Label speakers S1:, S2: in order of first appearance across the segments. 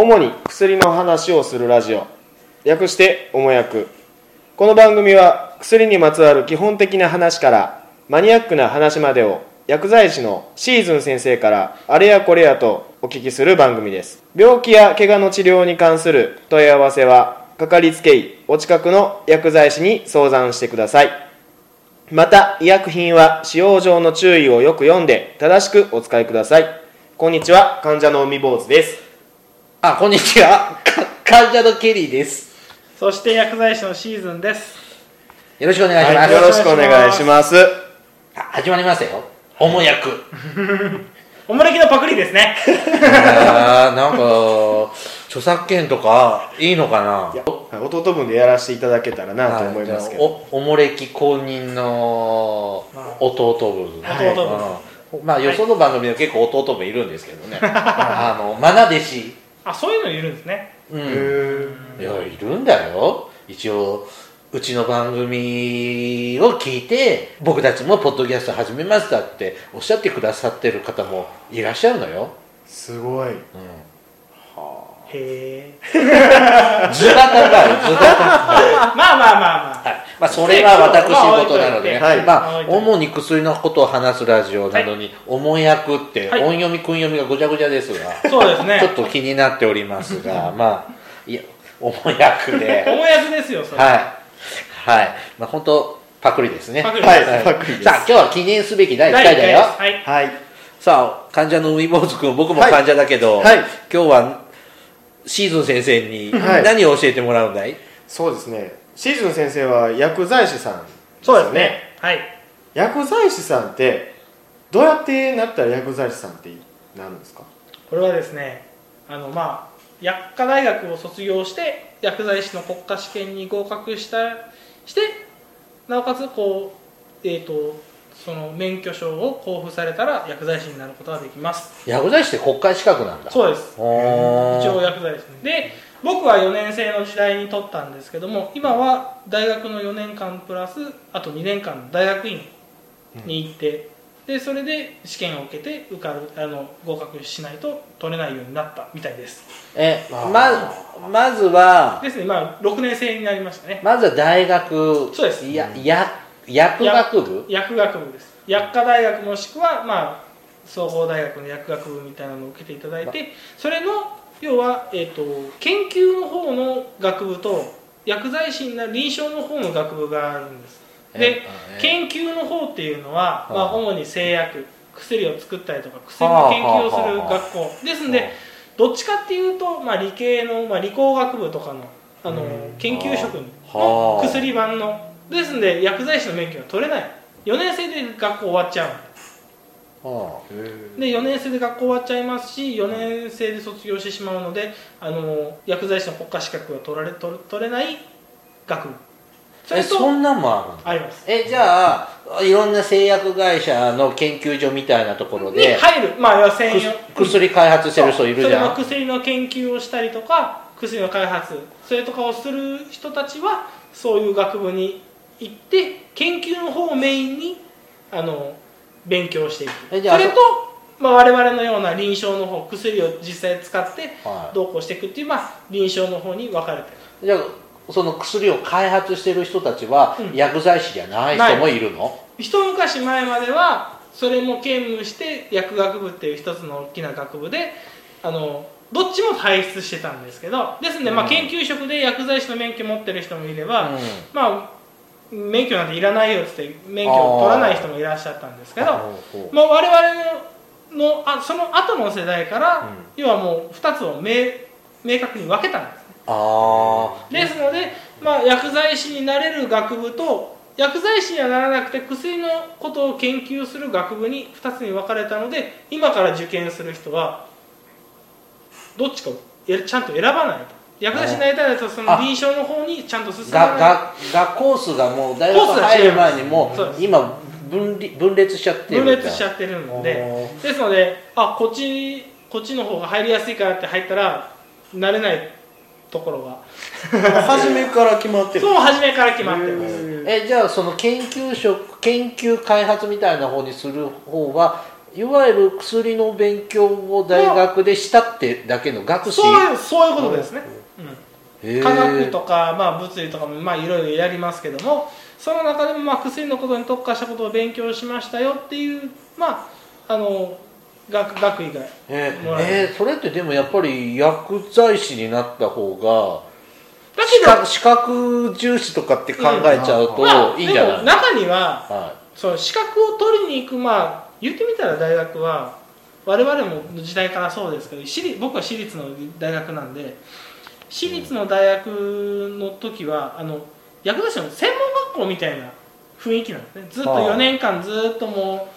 S1: 主に薬の話をするラジオ。略しておもやくこの番組は薬にまつわる基本的な話からマニアックな話までを薬剤師のシーズン先生からあれやこれやとお聞きする番組です。病気や怪我の治療に関する問い合わせはかかりつけ医お近くの薬剤師に相談してください。また医薬品は使用上の注意をよく読んで正しくお使いください。こんにちは患者の海坊主です。
S2: あ、こんにちは。か患者のケリーです。
S3: そして薬剤師のシーズンです。
S2: よろしくお願いします。
S1: はい、よろしくお願いします
S2: あ始まりましたよ。おもやく。
S3: おもれきのパクリですね。
S2: なんか、著作権とかいいのかな？
S1: はい弟分でやらせていただけたらなと思いますけど、
S2: おおもれき公認の弟分。
S3: はい
S2: まあ、よその番組でも結構弟分いるんですけどね。あの、まな弟子。
S3: あ、そういうのいるんですね。
S2: うん。いや、いるんだよ。一応、うちの番組を聞いて、僕たちもポッドキャスト始めましたっておっしゃってくださってる方もいらっしゃるのよ。
S1: すごい
S2: うん。
S3: へえ。
S2: 図が高い、図が高い。
S3: まあまあまあまあ。
S2: はい。まあ、それは私事なのでね。
S1: はい
S2: まあ主に薬のことを話すラジオなのに、おもやくって、
S3: はい
S2: 音読み、訓読みがごちゃごちゃですが、
S3: そうですね。
S2: ちょっと気になっておりますが、まあ、いや、おもやくで、
S3: おもやくですよ、それ。
S2: はい。はい。まあ、本当パクリですね。
S3: パクリ
S1: はい
S3: です
S1: パクリです
S2: さあ、今日は記念すべき第1
S3: 第一
S2: 回だよ。
S3: 回です。
S1: はい
S2: さあ、患者の海坊主君、僕も患者だけど、
S1: はい
S2: 今日はシーズン先生に
S1: はい。
S2: 何を教えてもらうんだい、
S1: そうですね。シーズン先生は薬剤師さん
S3: そうですね。はい。
S1: 薬剤師さんってどうやってなったら薬剤師さんってなるんですか？
S3: これはですね、あの、まあ、薬科大学を卒業して、薬剤師の国家試験に合格した、して、なおかつ、こう、えっ、と、その免許証を交付されたら薬剤師になることができます。
S2: 薬剤師って国会資格なんだ。
S3: そうです。一応薬剤師ですねで僕は4年生の時代に取ったんですけども今は大学の4年間プラスあと2年間の大学院に行って、でそれで試験を受けて受かるあの合格しないと取れないようになったみたいです
S2: えままずは
S3: ですねまあ6年生になりましたね
S2: まずは大学
S3: そうです
S2: いやや薬学部？
S3: 薬学部です。薬科大学もしくはまあ総合大学の薬学部みたいなのを受けていただいてそれの要は、えー、と研究の方の学部と薬剤師になる臨床の方の学部があるんです。で
S2: え
S3: 研究の方っていうのは、
S2: あ。
S3: まあ、主に製薬薬を作ったりとか薬の研究をする学校ですんでどっちかっていうと、まあ、理系の、まあ、理工学部とかのあの
S1: うん。
S3: 研究職
S2: はあ。
S3: の薬版のですんで薬剤師の免許が取れない。4年生で学校終わっちゃう
S2: は
S3: で4年生で学校終わっちゃいますし4年生で卒業してしまうのであの薬剤師の国家資格が取られ取れ取れない学部。それと
S2: そんなんもあるの？
S3: あります。
S2: えじゃあいろんな製薬会社の研究所みたいなところ
S3: に
S2: で
S3: 入る。まあ要は専用。
S2: く薬開発してる人いるじゃん。
S3: それの薬の研究をしたりとか薬の開発それとかをする人たちはそういう学部に行って研究の方をメインにあの勉強していく。それと、まあ、我々のような臨床の方薬を実際使って
S2: はい。
S3: どうこうしていくっていう、まあ、臨床の方に分かれてる。
S2: じゃあその薬を開発してる人たちは
S3: うん。
S2: 薬剤師じゃない人もい。るの、
S3: 一昔前まではそれも兼務して薬学部っていう一つの大きな学部であのどっちも輩出してたんですけどですので、まあ、
S2: うん。
S3: 研究職で薬剤師の免許持ってる人もいれば、
S2: うん。
S3: まあ免許なんていらないよって免許を取らない人もいらっしゃったんですけど
S2: ほう
S3: 我々のあその後の世代から、
S2: うん。
S3: 要はもう2つを明明確に分けたんですね。
S2: ああ
S3: ですので、まあ、薬剤師になれる学部と薬剤師にはならなくて薬のことを研究する学部に2つに分かれたので今から受験する人はどっちかをえちゃんと選ばないと薬剤師になりたいやつはその臨床の方にちゃんと進まない。
S2: がががコースがもう大学入る前にも
S3: そう
S2: 今分離分裂しちゃってる
S3: 分裂しちゃってるので。ですのであこっちこっちの方が入りやすいからって入ったら慣れないところが。
S1: 初めから決まってる。
S3: そう初めから決まってます。
S2: えじゃあその研究職研究開発みたいな方にする方はいわゆる薬の勉強を大学でしたってだけの学士？
S3: そういうそういうことですね、科学とか、まあ、物理とかもまあいろいろやりますけどもその中でもまあ薬のことに特化したことを勉強しましたよっていうまああの学学位が
S2: え
S3: もらえ
S2: ー。それってでもやっぱり薬剤師になった方が
S3: だ
S2: 資格資格重視とかって考えちゃうと
S3: まあ
S2: いいんじゃない、
S3: でも中には
S2: は
S3: その資格を取りに行くまあ言ってみたら大学は我々も時代からそうですけど私立僕は私立の大学なんで私立の大学の時はあの薬剤師の専門学校みたいな雰囲気なんですね。ずっと
S2: はあ。
S3: 4年間ずっとも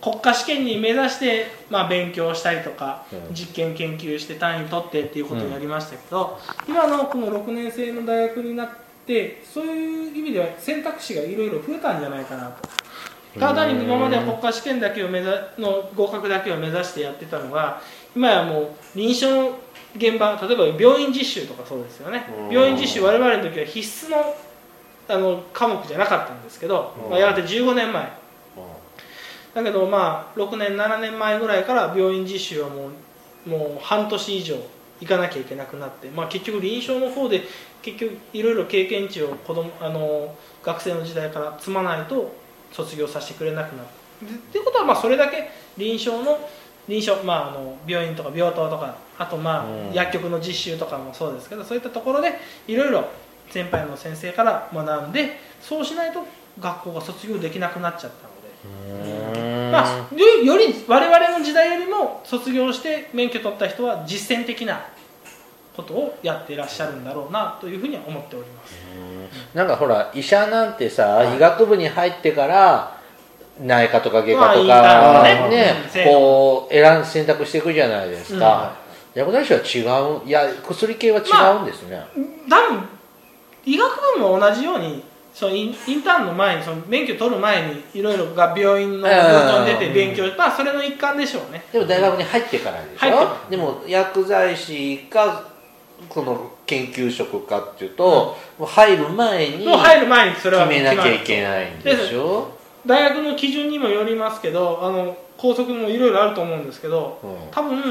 S3: う国家試験に目指して、まあ、勉強したりとか、
S2: うん。
S3: 実験研究して単位取ってっていうことをやりましたけど、今のこの6年生の大学になってそういう意味では選択肢がいろいろ増えたんじゃないかなと。ただに今までは国家試験だけを目指の合格だけを目指してやってたのが今やもう臨床の現場例えば病院実習とかそうですよね。
S2: うん。
S3: 病院実習我々の時は必須のあの科目じゃなかったんですけど、
S2: うん。
S3: まあ、やがて15年前。
S2: い
S3: だけどまあ6年7年前ぐらいから病院実習はもうもう半年以上行かなきゃいけなくなって、まあ、結局臨床の方で結局いろいろ経験値を子供あの学生の時代から積まないと卒業させてくれなくなって。いうことはまあそれだけ臨床の臨床、まあ、あの病院とか病棟とかあとまあ
S2: うん。
S3: 薬局の実習とかもそうですけどそういったところでいろいろ先輩の先生から学んでそうしないと学校が卒業できなくなっちゃったので。まあ、よより我々の時代よりも卒業して免許取った人は実践的なことをやっていらっしゃるんだろうなというふうには思っております。
S2: なんかほら医者なんてさ、
S3: はい。
S2: 医学部に入ってから内科とか外科と
S3: ま
S2: か、
S3: ね。
S2: ね
S3: うん
S2: こう選ん選択していくじゃないですか、薬剤師は違ういや薬系は違うんですね、
S3: 多分医学部も同じようにそのインインターンの前にその免許取る前にいろいろが病院の病棟に出て勉強まあそれの一環でしょうね。
S2: でも大学に入ってからでしょ。でも薬剤師かこの研究職かっていうと、もう入る前に
S3: 入る前にそれは
S2: 決めなきゃい
S3: 決
S2: けないんでしょ、
S3: 大学の基準にもよりますけどあの校則もいろいろあると思うんですけど
S2: うん。
S3: 多分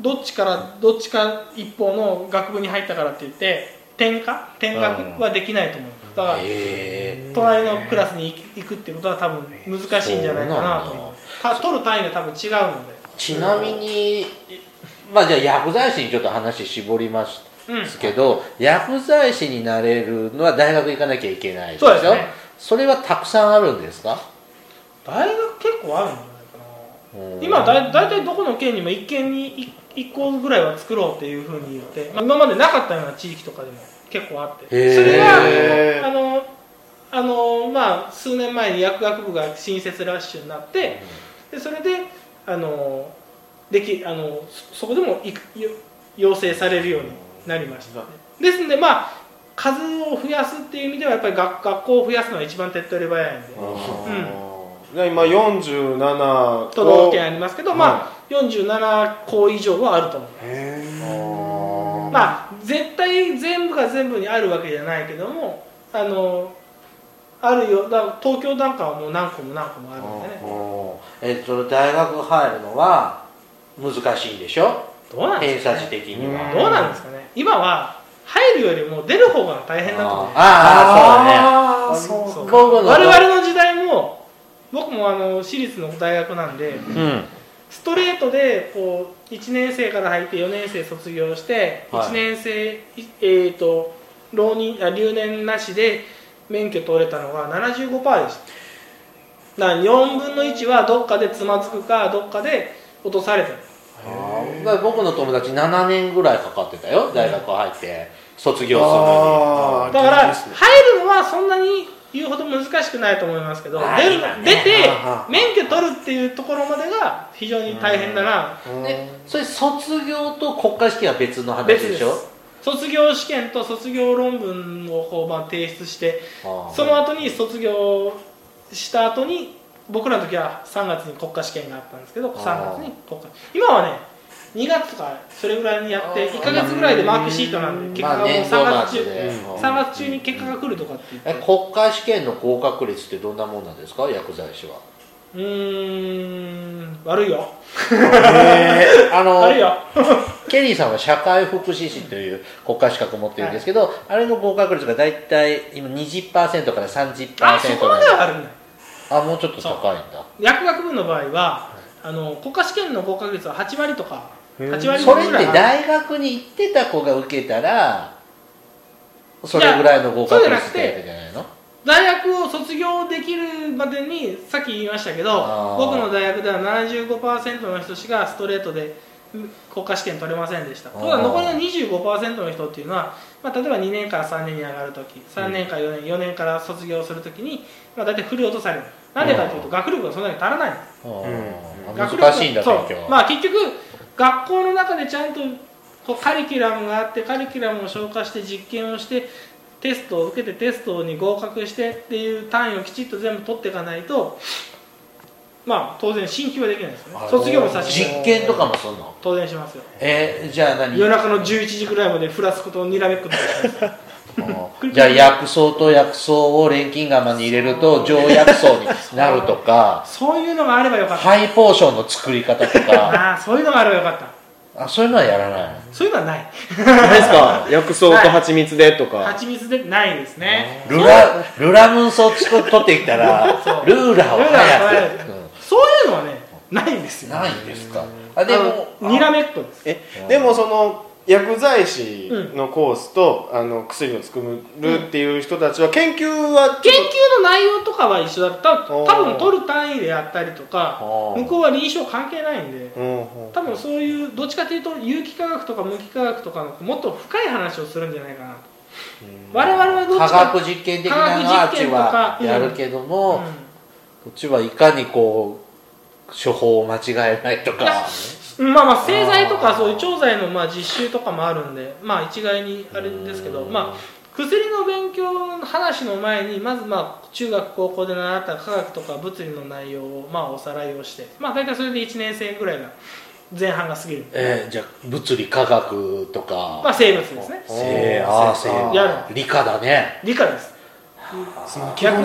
S3: どっちからどっちか一方の学部に入ったからって言って転科転学はできないと思う。んですだから
S2: へ
S3: 隣のクラスに行くっていうことは多分難しいんじゃないかなと。思うた取る単位が多分違うので。
S2: ーちなみにまあじゃあ薬剤師にちょっと話絞ります
S3: うん。
S2: けど、薬剤師になれるのは大学行かなきゃいけないでしょ
S3: そうですね
S2: それはたくさんあるんですか、
S3: 大学結構あるんじゃないかな。
S2: うん。
S3: 今だい大体どこの県にも1県に 1, 校ぐらいは作ろうっていうふうに言って、まあ、今までなかったような地域とかでも結構あって。それ
S1: へー
S3: があのあの、まあ、数年前に薬学部が新設ラッシュになってでそれであのできあのそそこでもい要請されるようになりましたですのでまあ数を増やすっていう意味ではやっぱり学学校を増やすのが一番手っ取り早いんで。
S1: じゃあ今47
S3: 都道府県ありますけど、
S1: はい。
S3: まあ47校以上はあると思う
S1: へ
S2: うん
S3: まあ絶対全部が全部にあるわけじゃないけどもあのあるよ。だから東京なんかはもう何個も何個もあるんでね。
S2: えっと大学入るのは難しいんでしょ？
S3: どうなんですか、
S2: 偏差値
S3: ね、
S2: 的には、
S1: うん
S3: どうなんですかね？今は入るよりも出る方が大変だと思う。
S2: あーあそうだね。
S1: そう。
S3: 我々の時代も僕もあの私立の大学なんで
S2: うん。
S3: ストレートでこう1年生から入って4年生卒業して
S2: はい。
S3: 1年生、いえー、と浪人あ留年なしで免許取れたのが75%でした。だから4分の1はどっかでつまずくかどっかで落とされてる
S2: 僕の友達7年ぐらいかかってたよ。大学入って卒業するの
S1: あー
S3: だから入るのはそんなに言うほど難しくないと思いますけど
S2: ね
S3: 出て免許取るっていうところまでが非常に大変だな
S1: う
S2: それ卒業と国家試験は別の話
S3: 別で
S2: しょ？
S3: 卒業試験と卒業論文をこうまあ提出してその後に卒業した後に僕らの時は3月に国家試験があったんですけど
S2: あー。
S3: 3月に国家。今はね2月とかそれぐらいにやって
S2: あー。
S3: 1か月ぐらいでマークシートなんで結果がもう3月中、
S2: うん。
S3: 3月中に結果が来るとかって言って
S2: え国家試験の合格率ってどんなもんなんですか？薬剤師は。
S3: うーん悪いよ。
S2: えー あの
S3: 悪いよ。
S2: ケリーさんは社会福祉士という国家資格を持ってるんですけど、あれの合格率が大体今20%から30%
S3: あそこまではあるんだ
S2: あもうちょっと高いんだ。
S3: 薬学部の場合はあの国家試験の合格率は8割とか
S1: うん
S3: 8割
S2: それって
S3: ぐらいある
S2: 大学に行ってた子が受けたらそれぐらいの合格率ってやつじゃないの？
S3: 大学を卒業できるまでにさっき言いましたけど僕の大学では75%の人しかストレートで国家試験取れませんでした。
S2: あー。
S3: ところが残りの25%の人っていうのは、まあ、例えば2年から3年に上がるとき3年から4年4年から卒業するときに、まあ、大体振り落とされる。なんでかというと学力がそんなに足らない
S2: うん。
S3: 学力
S2: 難しいんだ
S3: そう
S2: 勉強は、
S3: まあ結局学校の中でちゃんとこうカリキュラムがあってカリキュラムを消化して実験をしてテストを受けてテストに合格してっていう単位をきちっと全部取っていかないとまあ当然進級はできないですよね。卒業もさせて
S2: 実験とかもすんの？
S3: 当然しますよ。
S2: えーじゃあ何？
S3: 夜中の11時ぐらいまでフラスコとにらめっこ
S2: じゃあ薬草と薬草を錬金釜に入れると常薬草になるとか。
S3: そういうのがあればよかった、
S2: ハイポーションの作り方とか。
S3: ああそういうのがあればよかった。
S2: あそういうのはやらない。の
S3: そういうのはない。
S1: ないですか？薬草と蜂蜜でとか。
S3: 蜂蜜でないですね。
S2: ルラルラムンソを作っ取ってきたらルーラーを
S3: ルーラーを
S2: 早く、
S3: そういうのはねないんですよ。
S2: ないんですか？あでも
S3: にらめっこです。
S1: えでもその薬剤師のコースと、あの薬を作るっていう人たちは研究は
S3: 研究の内容とかは一緒だった。多分取る単位でやったりとか向こうは臨床関係ないんで
S1: うん。うん。
S3: 多分そういうどっちかというと有機化学とか無機化学とかのもっと深い話をするんじゃないかなと。我々はどっ
S2: 科
S3: ちか
S2: 学実験的なのはあっちはやるけども、こっちはいかにこう処方を間違えないとか。
S3: うんまあまあ製剤とかそういう調剤のまあ実習とかもあるんでまあ一概にあれですけど
S2: うん。
S3: まあ薬の勉強の話の前にまずまあ中学高校で習った科学とか物理の内容をまあおさらいをしてまあ大体それで1年生ぐらいが前半が過ぎる。
S2: えーじゃあ物理科学とか、
S3: まあ生物ですね。
S2: 生あー生
S3: やる
S2: 理科だね。
S3: 理科です。
S1: その基本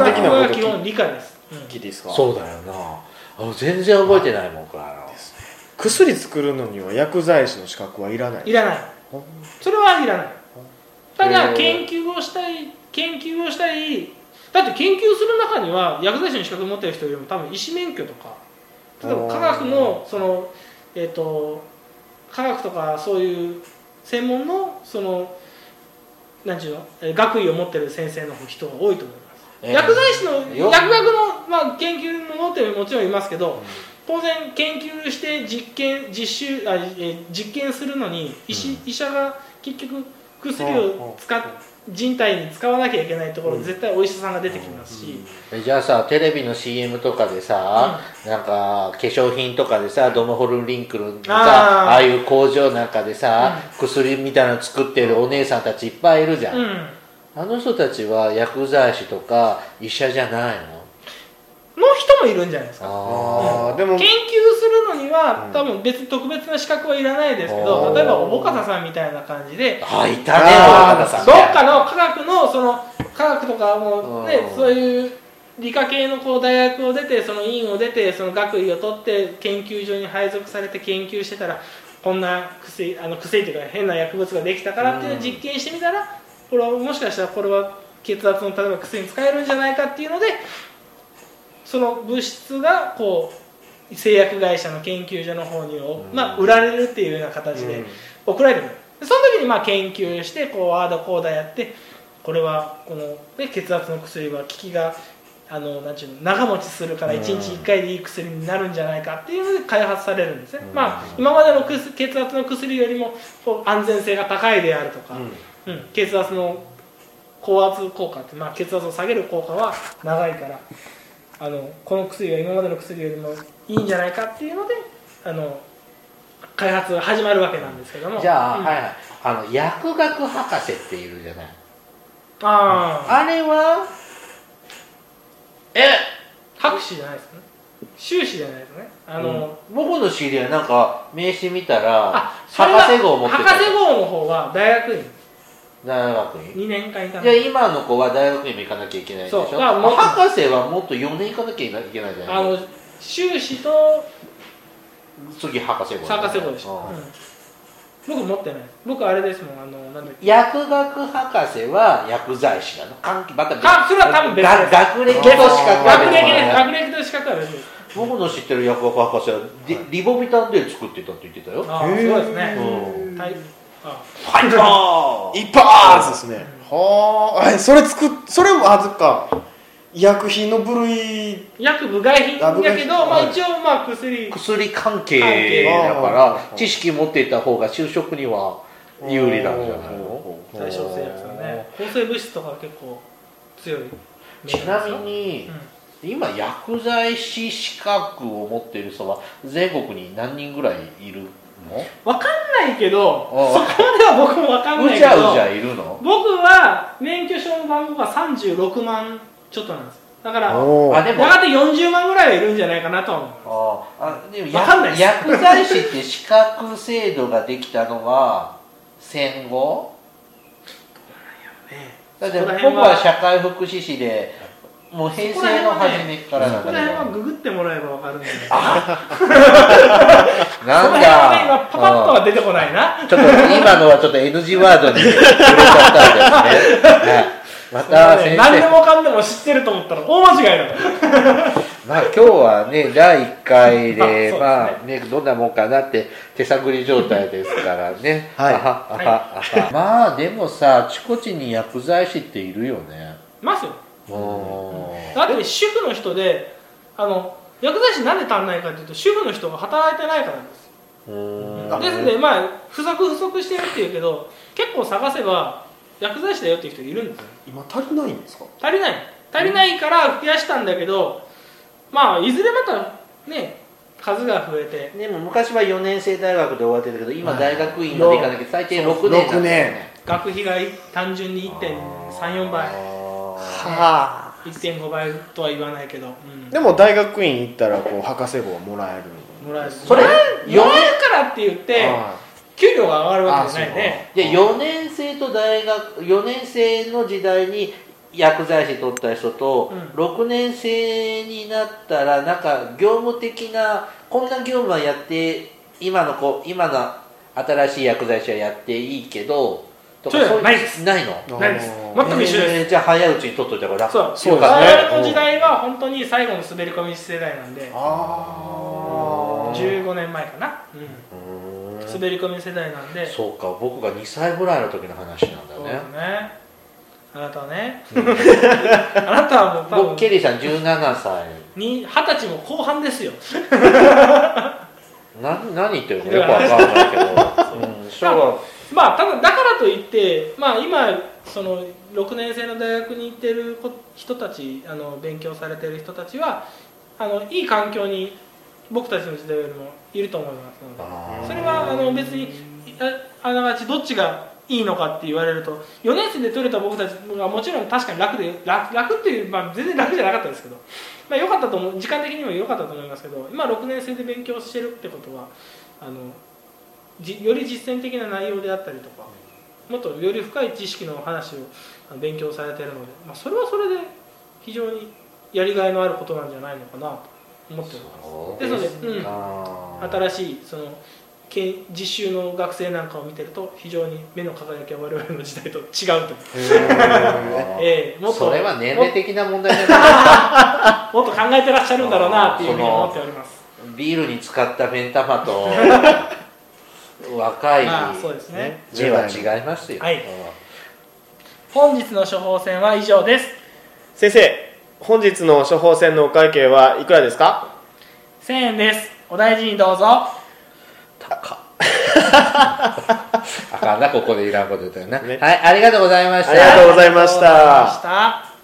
S3: 基本理科です、うん。
S1: 聞きですか？
S2: そうだよな。あ全然覚えてないもんこれ
S1: 薬作るのには薬剤師の資格はいらない。
S3: いらない。それはいらない。た
S1: へ
S3: だ
S1: ー。
S3: 研究をしたい研究をしたい。だって研究する中には薬剤師の資格を持ってる人よりも多分医師免許とか例えば科学のそのえっ、と科学とかそういう専門のそのなんていうのえー学位を持ってる先生の人が多いと思います、
S2: えー。
S3: 薬剤師の
S2: よ
S3: 薬学の、まあ、研究も持ってるもちろんいますけど、当然研究して実験実習あ、えー実験するのに医師,、医者が結局薬を使っ人体に使わなきゃいけないところで絶対お医者さんが出てきますし、
S2: えじゃあさテレビの CM とかでさ、なんか化粧品とかでさドモホルリンクルのさ
S3: あー。
S2: ああいう工場なんかでさ、薬みたいなの作ってるお姉さんたちいっぱいいるじゃん、
S3: うん。
S2: あの人たちは薬剤師とか医者じゃないの？
S3: もいるんじゃないですか。
S1: あーでも。
S3: 研究するのには
S1: うん。
S3: 多分別に特別な資格はいらないですけ
S2: お
S3: ど
S2: ー
S3: 例えばおぼかたさんみたいな感じで
S2: あいさん
S3: どっかの科学のその科学とかもね
S2: うん。
S3: そういう理科系のこう大学を出てその院を出てその学位を取って研究所に配属されて研究してたらこんな薬あの薬というか変な薬物ができたからっていうのを実験してみたらこれはもしかしたらこれは血圧の例えば薬に使えるんじゃないかっていうのでその物質がこう製薬会社の研究所の方に、まあ、売られるっていうような形で送られてくる。でその時にまあ研究してこうああだこうだやってこれはこの、ね、血圧の薬は効きがあのなんちゅうの長持ちするから1日1回でいい薬になるんじゃないかっていうので開発されるんですね、まあ、今までの薬血圧の薬よりもこう安全性が高いであるとか、うん。血圧の高圧効果って、まあ、血圧を下げる効果は長いからあのこの薬が今までの薬よりもいいんじゃないかっていうのであの開発が始まるわけなんですけども。
S2: じゃあ、
S3: うん。
S2: はいはい。あの薬学博士っているじゃない。
S3: ああ
S2: あれは？え
S3: 博士じゃないですかね。修士じゃないですね。あの、
S2: 僕の知り合いなんか名刺見たら博士号を持ってた
S3: 博士号の方は大学院
S2: 大学院。
S3: 2年間いたん
S2: じゃ今の子は大学院も行かなきゃいけないでしょ？
S3: そう。だからもっと。
S2: 博士はもっと4年行かなきゃいけないじゃない？
S3: あの修士と
S2: 次博士号。
S3: 博士号でしょ、
S2: うん。
S3: うん。僕持ってない。僕あれですもんあのなんだ
S2: 薬学博士は薬剤師なの。関係また別。
S3: あそれは多分別です。
S2: が学歴と資格。は
S3: 学歴です。
S2: 別
S3: 学歴と資格は別です。
S2: 僕の知ってる薬学博士はリリボビタンで作ってたって言ってたよ。
S3: ああそうですね。
S2: うん
S3: はいあ
S2: ファイト
S1: 一発ですね。はあえそれ作っそれもあずか。医薬品の部類。
S3: 薬部外品だけど、まあ、
S1: はい
S3: 一応まあ薬。
S2: 薬関係だか
S1: あ
S2: ら。
S1: ー
S2: 知識持っていた方が就職には有利なんじゃないの？
S3: 対象製薬さんね。抗生物質とか結構強い。
S2: ちなみに
S3: うん。
S2: 今薬剤師資格を持っている人は全国に何人ぐらいいるの？
S3: わかんないけど
S2: あ
S3: そこまでは僕もわかんないうけど
S2: じゃうじゃいるの？
S3: 僕は免許証の番号が36万ちょっとなんです。だから
S1: おー。
S2: あでも
S3: やがて40万ぐらいはいるんじゃないかなとは思う。
S2: ああでも
S3: わかんない
S2: 薬剤師って資格制度ができたのは戦後？
S3: ね。
S2: だって僕は社会福祉士でもう平成の初めから
S3: そこら辺はググってもらえばわかるんでそ
S2: なん
S3: の辺はね今
S2: だ
S3: パパッとは出てこないな。
S2: うん。ちょっと今のはちょっと NG ワードに触れちゃったんですね、はい、また先
S3: 何で
S2: 生
S3: もかんでも知ってると思ったら大間違いだ
S2: まあ今日はね第1回で
S3: ね。
S2: まあねどんなもんかなって手探り状態ですからね。
S1: はい。
S2: あはあはあは。まあでもさあちこちに薬剤師っているよね。
S3: ますよ
S2: うん
S3: だって主婦の人であの薬剤師なんで足んないかというと主婦の人が働いてないからなんです。
S2: うん。
S3: ですのでまあ不足不足してるっていうけど結構探せば薬剤師だよっていう人いるんですよ。
S1: 今足りないんですか？
S3: 足りない。足りないから増やしたんだけどまあいずれまたね数が増えて。
S2: でも昔は4年生大学で終わってたけど今大学院まで行かなきゃ最低6年なんだよね。
S3: 学費が単純に1.34倍
S1: は
S3: 1.5倍とは言わないけど、うん。
S1: でも大学院行ったらこう博士号はもらえる
S3: もらえる。
S2: それ
S3: もらえるからって言って
S1: は
S3: 給料が上がるわけじゃないね。
S2: で4年生と大学4年生の時代に薬剤師取った人と、
S3: うん。
S2: 6年生になったらなんか業務的なこんな業務はやって今の子今の新しい薬剤師はやっていいけどとか
S3: そうないです。
S2: ないの？
S1: あ
S3: ないです。全く一緒です。
S2: えーじゃあ早いうちに取っといたから
S3: そう。
S1: そうだね
S3: 我々の時代は本当に最後の滑り込み世代なんで。
S1: あー。
S3: 15年前かな、うん、滑り込み世代なんで。
S2: そうか。僕が2歳ぐらいの時の話なんだ
S3: そうです
S2: ね。
S3: ねあなたはね。あなたはもう多分
S2: 僕ケリーさん17歳。
S3: に二十歳も後半ですよ。
S2: な何言ってるの？よくわかんないけど、うん、そう
S3: まあただだからといってまあ今その6年生の大学に行ってる子人たちあの勉強されてる人たちはあのいい環境に僕たちの時代よりもいると思いますので。それはあの別にああながちどっちがいいのかって言われると4年生で取れた僕たちがもちろん確かに楽で楽楽っていう、まあ、全然楽じゃなかったですけど、まあ、良かったと思う時間的にも良かったと思いますけど今6年生で勉強してるってことはあのじより実践的な内容であったりとかもっとより深い知識の話を勉強されてるので、まあ、それはそれで非常にやりがいのあることなんじゃないのかなと思っております。ですのでうん。新しいそのけ実習の学生なんかを見てると非常に目の輝きは我々の時代と違うと、もっと
S2: それは年齢的な問題じゃない。
S3: もっと考えてらっしゃるんだろうなっていうふうに思っております。
S2: ビールに使った目ん玉と若い
S3: まあそうですね。
S2: 目は違いますよ、
S3: はい。
S2: うん。
S3: 本日の処方箋は以上です。
S1: 先生本日の処方箋のお会計はいくらですか
S3: ？1000円です。お大事にどうぞ。
S2: 高っ。あかんなここでいらんこと言ったよな、
S1: ね。
S2: はい
S1: ありがとうございました。
S3: ありがとうございました